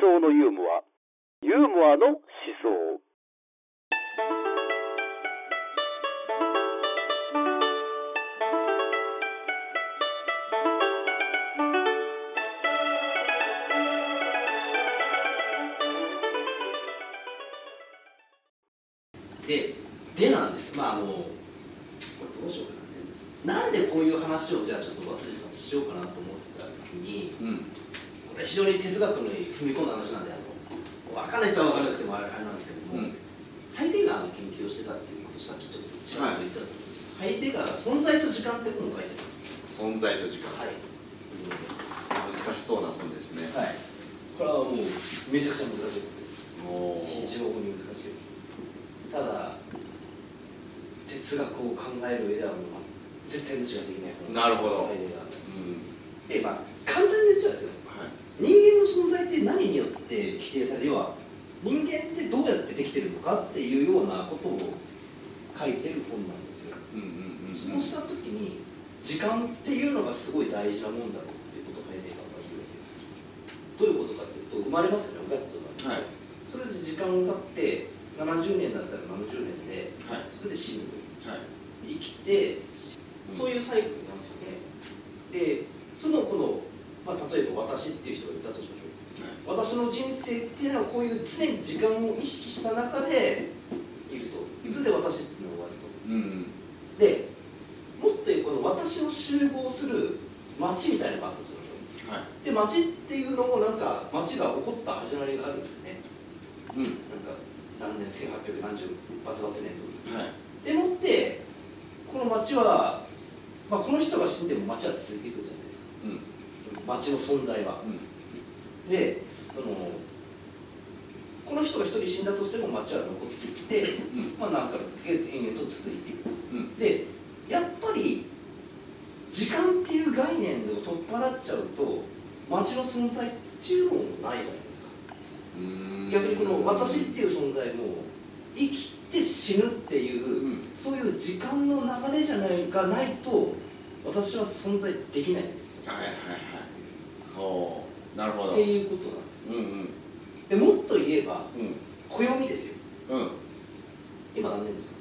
想のユーモア。ユーモアの思想。ででなんです。まああのこれどうしようかな。なんでこういう話をじゃあちょっと松さんしようかなと思った時にうん非常に哲学に踏み込んだ話なんであの分かんない人は分からなくてもあれなんですけども、うん。ハイデガーの研究をしてたっていうことをさっきちょっとちらっと言ってたんですけど、ハイデガーが存在と時間って本を書いてます。存在と時間、はい、難しそうな本ですね、はい、これはもうめちゃくちゃ難しいことです。非常に難しい。ただ哲学を考える上ではもう絶対無視ができない本なるほど。うん。でまあ簡単に言っちゃうんですよはい人間の存在って何によって規定される要は人間ってどうやってできてるのかっていうようなことを書いてる本なんですよ。そうした時に時間っていうのがすごい大事なもんだろうっていうことをハイデガーが言うわけですどういうことかというと生まれますよねガットが。はい。それで時間が経って70年だったら70年ではい。それで死ぬはい。生きてうん。そういうサイクルなんですよね。でそのこの、まあ、例えば私っていう人がいたとし私の人生っていうのはこういう常に時間を意識した中でいると。それで私っていうのが終わるうん。うんとでもっと言うこの私の集合する町みたいなのがあったとしましょうはい。で町っていうのもなんか町が起こった始まりがあるんですね。うん。なんか何年1800何十バツバツ年度にはい。でもってこの町は、まあ、この人が死んでも町は続いていくじゃないですか。うん。町の存在は。うんでそのこの人が一人死んだとしても町は残っていって、うん。まあなんか延々と続いていく。うん。でやっぱり時間っていう概念を取っ払っちゃうと町の存在っていうのもないじゃないですか。逆にこの私っていう存在も生きて死ぬっていう、うん。そういう時間の流れじゃないがないと私は存在できないんですよ。はいはいはいなるほど。っていうことなんです。うんうん。でもっと言えばうん。暦ですよ。うん。今何年ですか？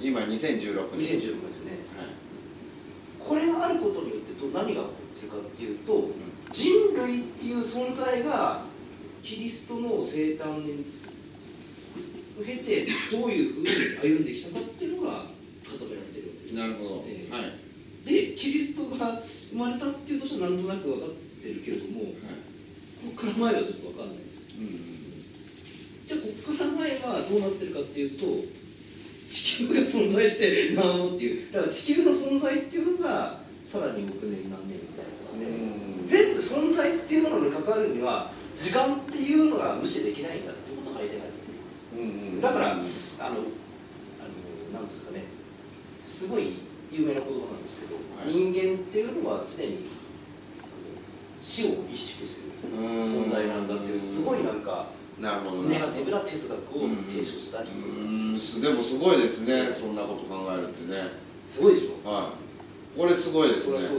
今2016年。2016年ですね。これがあることによってど何が起こってるかっていうと人類っていう存在がキリストの生誕にを経てどういうふうに歩んできたかっていうのが固められてるわけです。なるほど、ええ。はい。でキリストが生まれたっていうとしてはなんとなく分かってるけれどもはいここから前はちょっと分かんないうんじゃあここから前はどうなってるかっていうと地球が存在してなのっていうだから地球の存在っていうのがさらに億年何年みたいなので、うん。全部存在っていうものに関わるには時間っていうのが無視できないんだってことが言いたいなと思います。うんうんだからうんあのあのなんていうんですかね。すごい有名な言葉なんですけど、はい。人間っていうのは常に死を意識するうん。存在なんだっていう。すごいなんかなるほどネガティブな哲学を提唱した人、うん。すでもすごいですね。そんなこと考えるってね。すごいでしょ。はい。これすごいですね。ね、はい。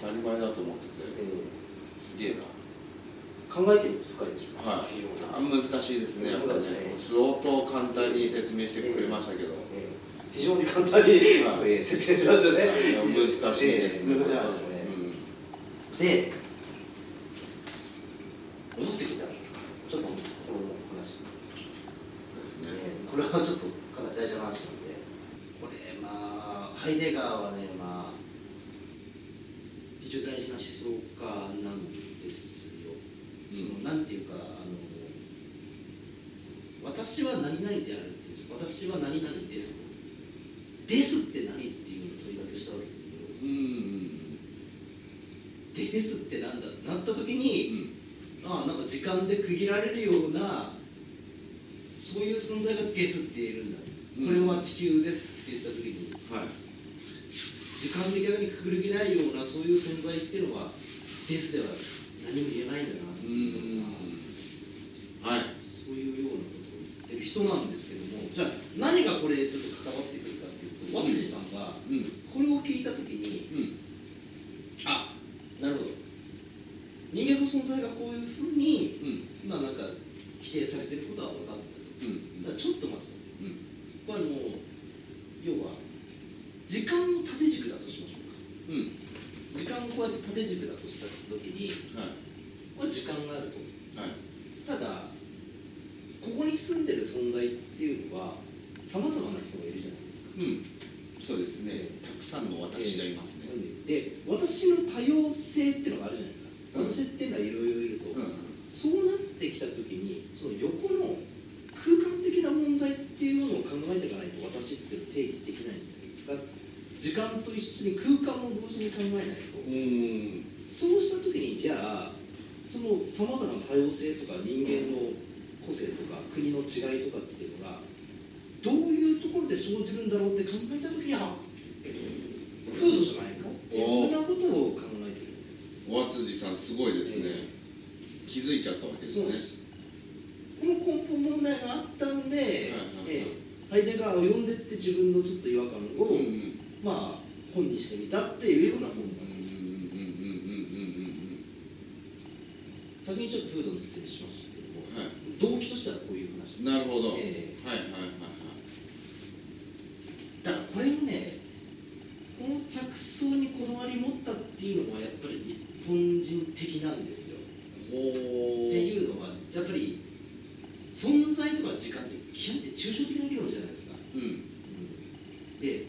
当たり前だと思ってて。えすげえな。ー考えてみると深いでしょ。はい。難しいですね。やっぱね相当簡単に説明してくれましたけど。えー非常に簡単に、はい。えー説明しましたね。難しいですね。えー難しいで戻ってきた。らちょっとこの話、そうですね。これはちょっとかなり大事な話なんで。これまあハイデガーはねまあ非常に大事な思想家なんですよ、そのなんていうかあの私は何々であるっていう私は何々ですと。ですって何っていうのを問いかけしたわけですよ。うんうんですってなんだってなった時に、うん。ああなんか時間で区切られるようなそういう存在がですって言えるんだ、うん。これは地球ですって言った時に。はい。時間で逆にくくりないようなそういう存在っていうのはですでは何も言えないんだなってういうはい。そういうようなこと。を言ってる人なんですけどもじゃあ何がこれちょっと関わってくるかっていうと和辻さんがうんこれを聞いた時にうんあなるほど。人間の存在がこういうふうにうん。まあなんか否定されてることは分かったと。うん。だからちょっと待つと。うん。これあの要は時間の縦軸だとしましょうか。うん。時間をこうやって縦軸だとした時にはい。これ時間があると。はい。ただここに住んでる存在っていうのはさまざまな人がいるじゃないですか。うん。そうですね。たくさんの私がいます。ねで私の多様性っていうのがあるじゃないですか、うん。私っていうのはいろいろいると、うん。そうなってきた時にその横の空間的な問題っていうものを考えていかないと私って定義できないじゃないですか。時間と一緒に空間も同時に考えないと。うん。そうした時にじゃあそのさまざまな多様性とか人間の個性とか国の違いとかっていうのがどういうところで生じるんだろうって考えた時にあ風土じゃないいうふうなことを考えてるわけですお辻さんすごいですね、気づいちゃったわけです。ねこの根本問題があったんで、はいええハイデガーを読んでって自分のちょっと違和感を、うんうん。まあ本にしてみたっていうような本うんなんです、先にちょっと風土の説明しましたけども、はい。動機としてはこういう話。なるほど、えはいはいはいだからこれもねこの着想にこだわり持ったっていうのはやっぱり日本人的なんですよ。っていうのはやっぱり存在とか時間って基本的に抽象的な議論じゃないですかうんで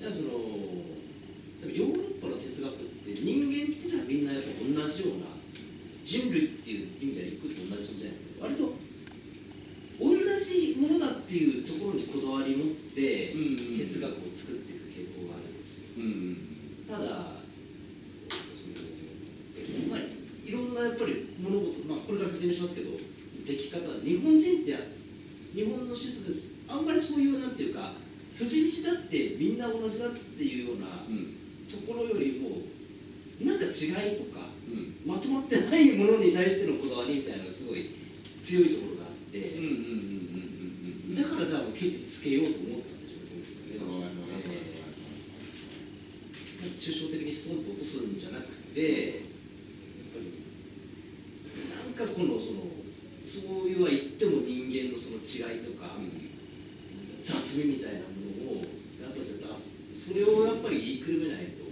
だからそのヨーロッパの哲学って人間っていうのはみんなやっぱ同じような人類っていう意味では一個と同じじゃないですか割と同じものだっていうところにこだわり持ってうんうん哲学を作っていく傾向があるんですようんただそのまあいろんなやっぱり物事まあこれから説明しますけどでき方日本人って日本の思想ですあんまりそういうなんていうか筋道だってみんな同じだっていうようなうん。ところよりもなんか違いとかうん。まとまってないものに対してのこだわりみたいなのがすごい強いところがあって、うんうんうんうんうんうんだから多分ケチつけようと思ったんでしょうね、えーなんか抽象的にストンと落とすんじゃなくてやっぱりなんかこのそのそういうは言っても人間のその違いとか、雑味みたいなものをやっぱりちょっとそれをやっぱり言いくるめないと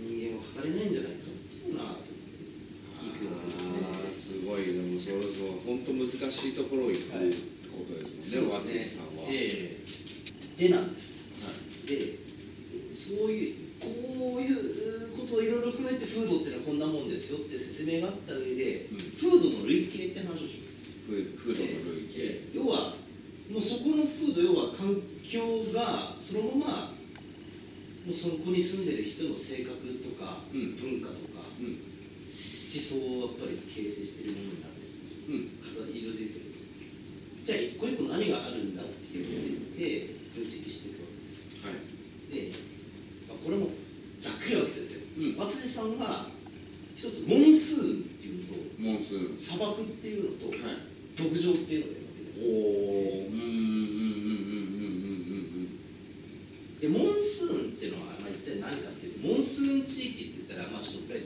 人間は語れないんじゃないかっていうのはすごい。でもそれそう本当難しいところを行くってことですもんね、そうですね。渡さんは。ええ。でなんです。はいでそういうこういうことをいろいろ含めて風土っていうのはこんなもんですよって説明があった上で、うん。風土の類型って話をします。風風土の類型。ええ要はもうそこの風土要は環境がそのままもうそこに住んでる人の性格とか、うん。文化とかうん。思想をやっぱり形成しているものになってるうん。型色づいてると。じゃあ一個一個何があるんだっていうので分析していくわけです。はい。で、まあ、これもざっくりなわけですよ、うん。松地さんが一つモンスーンっていうのとモンスーン。砂漠っていうのとはい。牧場っていうのですおお。うん。うん。うん。うん。うん。でモンスーンっていうのは、まあ、一体何かっていうとモンスーン地域って言ったら、まあ、ちょっとこれ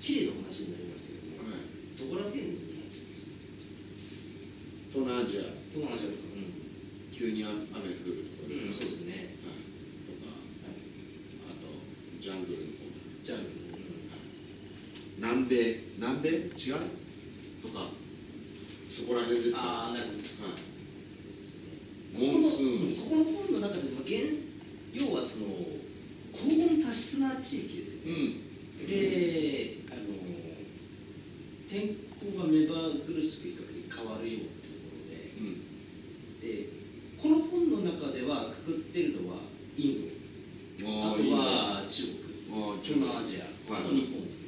チリの話になりますけども。はい。どこら辺に東南アジア東南アジアとか、うん。急に雨降るとかうん。うん、そうですねはい。とかはいあとジャングルの方。じゃあ、うん。南米南米違うとかそこら辺ですかああなるほど。はい。モンスーン。ここのここの本の中でも現要はその高温多湿な地域ですよね、うん。であの天候が目まぐるしく比較的変わるようなところでうんでこの本の中ではくくってるのはインドあとあーいいなは中国あー東南アジアあと日本です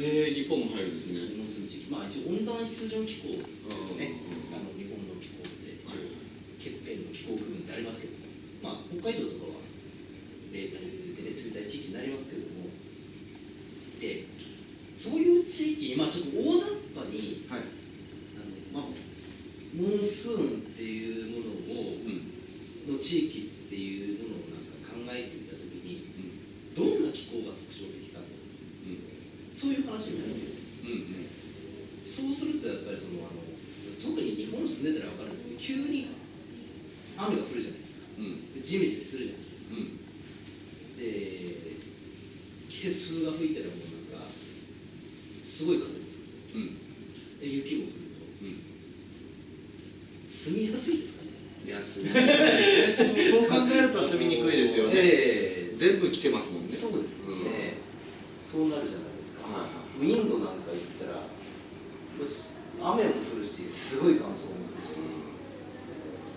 えー、日本も入るんですね日本数地域まあ一応温暖湿潤気候ですよねうんあの日本の気候って一応欠片の気候区分ってありますけどもまあ北海道とかは冷帯でね冷たい地域になりますけどもでそういう地域にまあちょっと大雑把にはいあの、まあ、モンスーンっていうものをうんの地域っていうものをなんか考えてみたときにどんな気候が特徴的かとうんそういう話になるわけです。うんうん。りそのあの特に日本に住んでたら分かるんですけど急に雨が降るじゃないですか。うん。でジメジメするじゃないですか。うん。で季節風が吹いたらもうなんかすごい風がうん。で雪も降るうん。と住みやすいですかね。いや住みにくいそうそう考えると住みにくいですよね、ええ。全部来てますもんね。そうですよね、そうなるじゃないですか、はいはいインドなんか行ったらよし雨も降るしすごい乾燥もするし、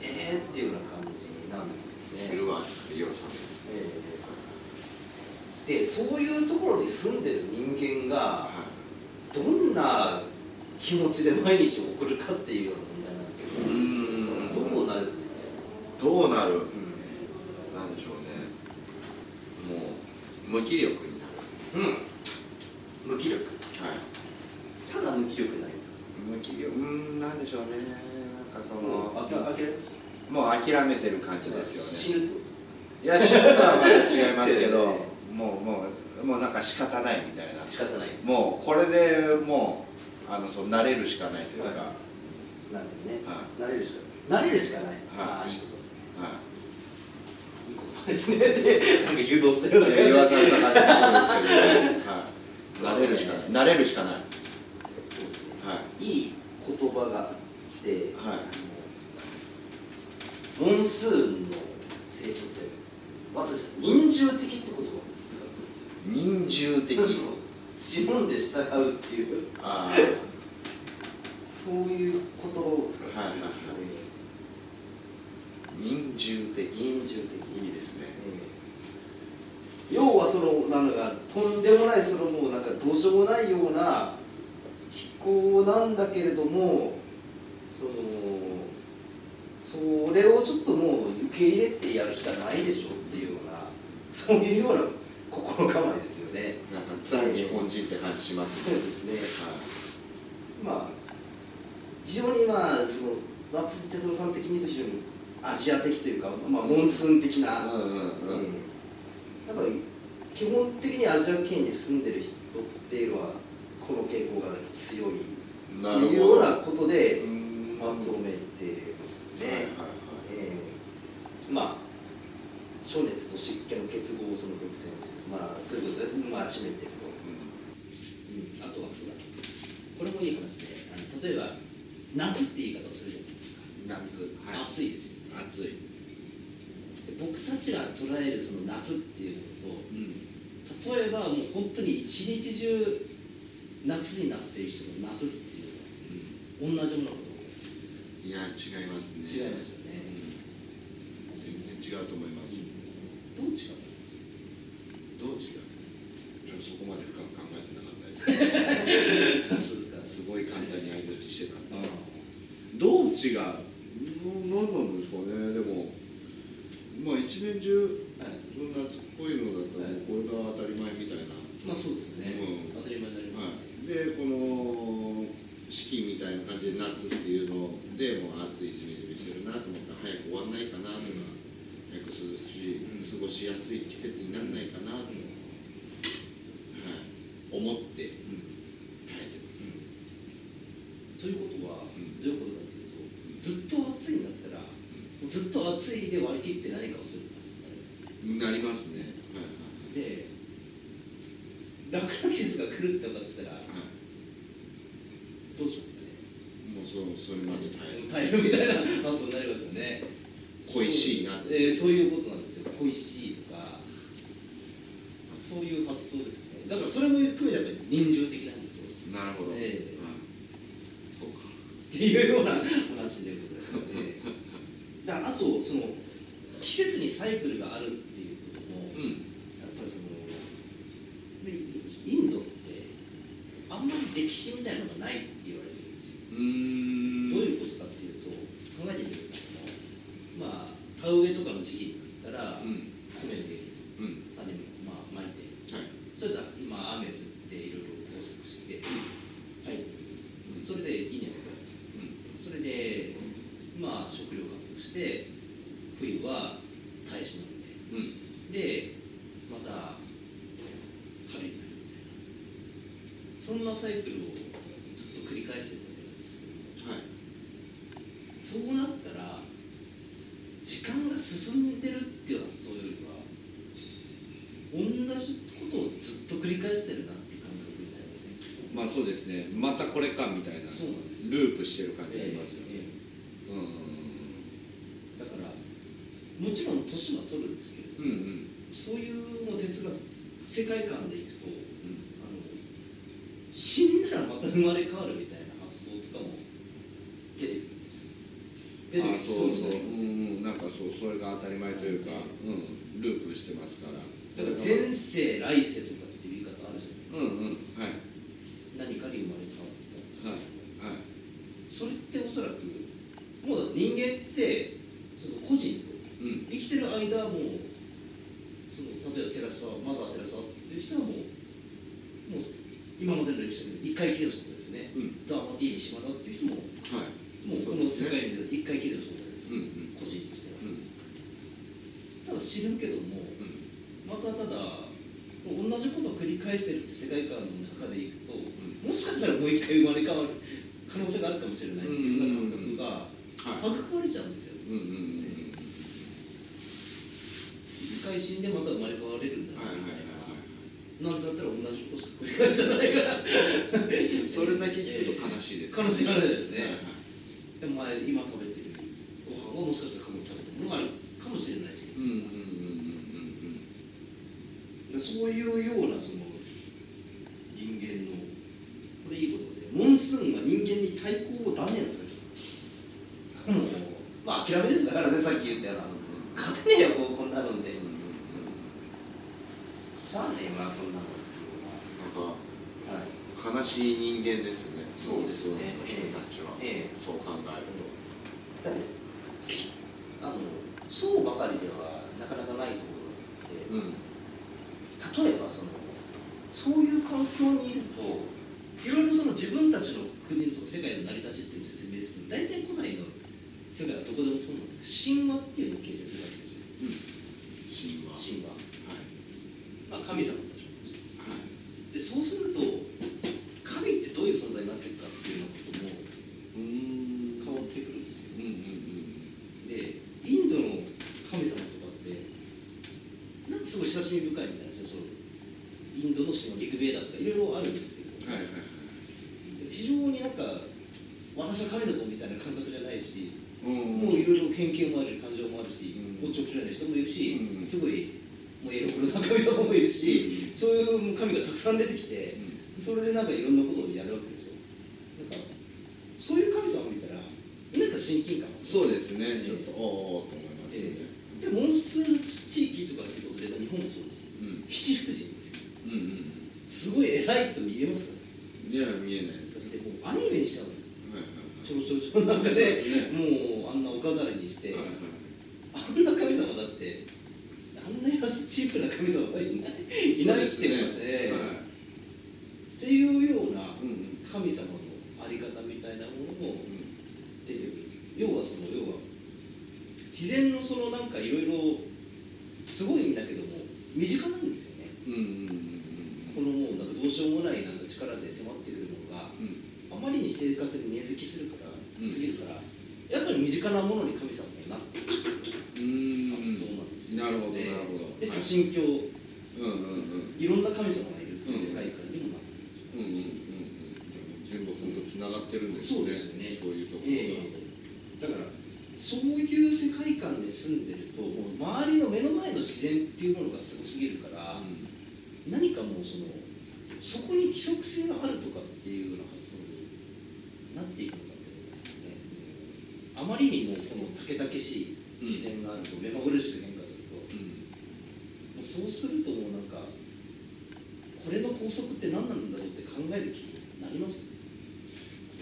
えーっていうような感じなんですよね昼は夜寒いですええでそういうところに住んでる人間がはどんな気持ちで毎日送るかっていうような問題なんですよ、いうん。どうなるどうなる？うん。なんでしょうね。もう無気力になる。うん、無気力。はい。ただ無気力になりますか？無気力？うんなんでしょうね。なんかそのあ諦めてもう諦めてる感じですよね。死ぬってことですか？いや死ぬとはまた違いますけど もうなんか仕方ないみたいな。仕方ない。もうこれでもうあのそう慣れるしかないというか、はなるね、は慣れるしか慣れるしかない、はい。ああいいこと。はい。ですいいことですね。ってなんか誘導してるような感じ。言わされた感じですけど、はい、慣れるしかない。慣れるしかない。そうですね。はい。いい言葉が来て、はい。あのモンスーンの聖書性私人獣的って言葉を使うんですよ人獣的。そう指紋で従うっていう。あそういう言葉を使ってはいはいはい。あ人獣的。人獣的。いいですね。要はそのなんかとんでもないそのもうなんかどうしようもないような飛行なんだけれどもそのそれをちょっともう受け入れてやるしかないでしょっていうようなそういうような心構えですよね。なんかザ日本人って感じします。ねそうですね。はまあ非常にまあその松井哲郎さん的に言うと非常にアジア的というかまあモンスーン的な。いうんうん。うん。やっぱり基本的にアジア圏に住んでる人っていうのはこの傾向が強いっていうようなことでうん。まとめてますはいはいね。えーまあ暑熱と湿気の結合その特性ですまあそういうことでまあ締めてるあとはそうだこれもいい話であの例えば夏って言い方をする。じゃないですか、夏はい暑いですよね暑いで僕たちが捉える。その夏っていうのとうん例えばもう本当に一日中夏になっている。人の夏っていうのは同じものだと思ういや違いますね違いますよねうん全然違うと思いますどう違うちょっとそこまで深く考えてなかったです夏ですかすごい簡単に相づちしてたんであどう違うの何なんですかね。でもまあ一年中はい夏っぽいのだったらこれが当たり前みたいな、まあそうですね、うん。当たり前になります、はい、でこの四季みたいな感じで夏っていうのでもう暑いジメジメしてるなと思ったら早く終わんないかなとか、早く涼しいうん。過ごしやすい季節にならないかなと、はい、思って耐えてます。ということは、うんずっと暑いんだったら、もうずっと暑いで割り切って何かをするってなりますね。はいで楽な季節が来るって分かってたらはい。どうしますかね。い、もうそそれまで耐える。みたいな発想になりますよね。恋しいな。そう,、えーそういうことなんですよ。恋しいとかそういう発想ですよね。だからそれも含めてやっぱり人情的なんですよ。なるほど、ええ。はい、そうか。っていうような話でございますねだからあとその季節にサイクルがあるっていうことも、うん。やっぱりそのインドってあんまり歴史みたいなのがないそんなサイクルをずっと繰り返してです、はい、そうなったら時間が進んでるっていう発想よりは同じことをずっと繰り返してるなって感覚になりませんまあそうですね。またこれかみたいな。そうなんです。ループしてる感じありますよね、えーえー、うんだからもちろん年は取るんですけど、うんうん、そういうの哲学世界観で生まれ変わるみたいな発想とかも出てくるんですよ出てくるあそうそう。ううんうんなんかそうそれが当たり前というか、うん、ループしてますから。だから前世来世とかっていう言い方あるじゃないうんうんはい。何かに生まれ変わったはいはい。それっておそらくもうだって人間ってその個人とうん。生きてる間はもうその例えばテラスタマザーテラスタっていう人はもうもう今までの歴史で一回きりの存在ですね、うんザ・マティーニ島田っていう人もはいもうこの世界に一回きりの存在です、うんうん個人としてはうんただ死ぬけどもうんまたただ同じことを繰り返してるって世界観の中でいくと、もしかしたらもう一回生まれ変わる可能性があるかもしれないっていうような感覚がはい育まれちゃうんですようんうんうんうん。一回死んでまた生まれ変われるんだはいはいはい。なぜだったら同じことしか繰り返してないから。はいそれだけ聞くと悲しいです悲しい悲しいですね。はい。はいでも前今食べてるご飯はもしかしたら過去に食べてるものがあるかもしれないし。うんうんうんうんでそういうようなその人間のこれいいことでモンスーンが人間に対抗を断念するともうまあ諦めですだからねさっき言ったような勝てねえよこうこんなので。しゃあねえわそんなのなんかはい悲しい人間ですね。そうですね。人たちは、ええそう考えるだってあのそうばかりではなかなかないところがあって、とうん。例えばそのそういう環境にいるといろいろその自分たちの国の世界の成り立ちっていうのを説明する大体古代の世界はどこでもそうなんだけど神話っていうのを形成するわけですよ神話神話、はいまあ、神様たちのことですはいでそうすると神ってどういう存在になっていくかっていうようなこともうーん変わってくるんですようんうんでインドの神様とかってなんかすごい親しみ深いみたいなんですよそのインドの神話リクベーダーとかいろいろあるんですけど、うんはいはいはい。非常になんか私は神だぞみたいな感覚じゃないし、うん。もういろいろ偏見もあるし感情もあるし、うん。おっちょこちょいな人もいるし、うん。すごいもうエロクロな神様もいるし、そういう神がたくさん出てきて、それでなんかいろんなことをやるわけですよ。なんかそういう神様見たらなんか親近感がそうですね。ちょっとおーおーと思いますよねでモンスーン地域とかっていうことで日本もそうですうん七福神ですようんうんすごい偉いと見えますかうんいや見えないですだってもうアニメにしたんですよはいはいちょろちょろちょろなんかで、ねもうあんなお飾りにして、はいはい。あんな神様だってあんな安チープな神様はいない。いないってますね。はっていうようなうんうん神様のあり方みたいなものもうん出てくる。要はその要は自然のそのなんかいろいろすごいんだけども身近なんですよね。うんうんうんこのもうなんかどうしようもないなんか力で迫ってくるものがうん。あまりに生活に根付きするから、うん。すぎるからやっぱり身近なものに神様になってくるうん。発想なんですよなるほどなるほど。ではい多神教。うんうんうん。いろんな神様がいるっていう世界観にもなってうんうんうんくるうん。全部本当つながってるんですねそうですよね。そういうところが、ええだからそういう世界観で住んでると周りの目の前の自然っていうものがすごすぎるから、何かもうそのそこに規則性があるとかっていうような発想になっていくのかあまりにもこのたけたけしい自然があると目まぐるしく変化すると、うん。もうそうするともうなんかこれの法則って何なんだろうって考える気になりますよね、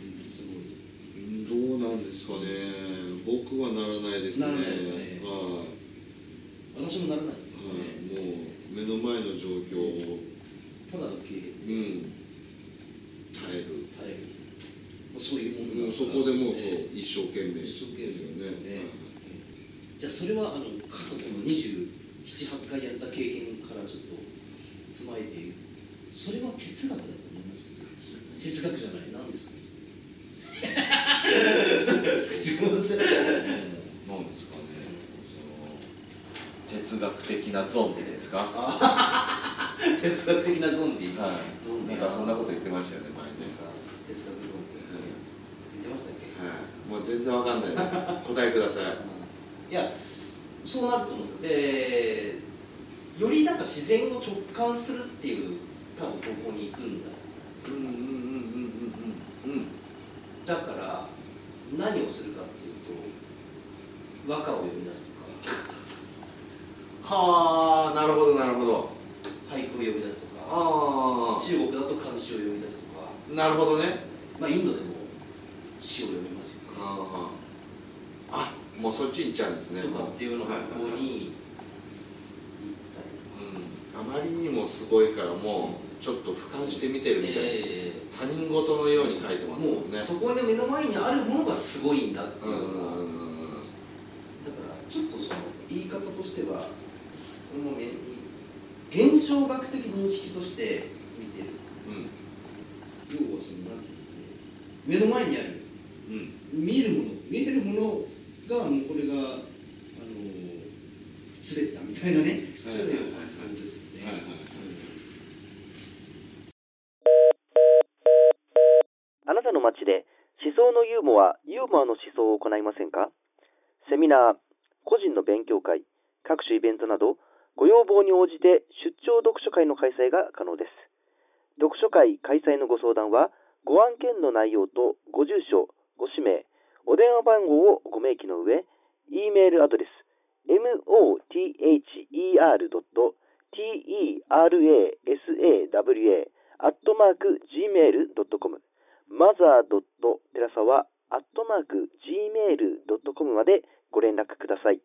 うん、すごい。うんどうなんですかね。僕はならないですね。ならないですかね。はい。私もならないですよはい、ね、もう目の前の状況を、ただの経験。うん、耐える、耐えるもうそういうものうん、だからそこでもう、えそう一生懸命一生懸命ですよねですよね。じゃあそれはあの過去の278回やった経験からちょっと踏まえてそれは哲学だと思います。哲学じゃない。何ですか？口もじゃないなんですかね。哲学的なゾンビですか？あ哲学的なゾンビ、はゾンビ。いなんかそんなこと言ってましたよね前ね。哲学ゾンビ、言ってましたっけ、はいもう全然わかんないです。答えください。いやそうなると思うんですよ。でよりなんか自然を直感するっていう多分方向に行くんだうんうんうんうんうんうんうん。だから何をするかっていうと和歌を読み出すとか。はあなるほどなるほど。俳句を読み出すとか。あ中国だと漢詩を読み出すとか、あなるほどね。まあ、インドでも詩を読みますよね。ああ。あもうそっち行っちゃうんですね。とかっていうのがはいここにうんあまりにもすごいからもうちょっと俯瞰して見てるみたいな、え他人事のように書いてーますもんね。そこに目の前にあるものがすごいんだってういうのが、んうんうんだからちょっとその言い方としてはこの現象学的認識として見てる。うん。要はそのなんていうんですかね。目の前にある。うん見えるもの見えるものがもうこれがあの全てだみたいなね、はい。そういう発想ですよね、はい。はい。はい。あなたの街で思想のユーモア、ユーモアの思想を行いませんか？セミナー、個人の勉強会、各種イベントなど、ご要望に応じて出張読書会の開催が可能です。読書会開催のご相談は、ご案件の内容とご住所、ご氏名、お電話番号をご明記の上、e メールアドレス、mother.terasawa アットマーク gmail.com マザー.寺沢アットマーク gmail.com までご連絡ください。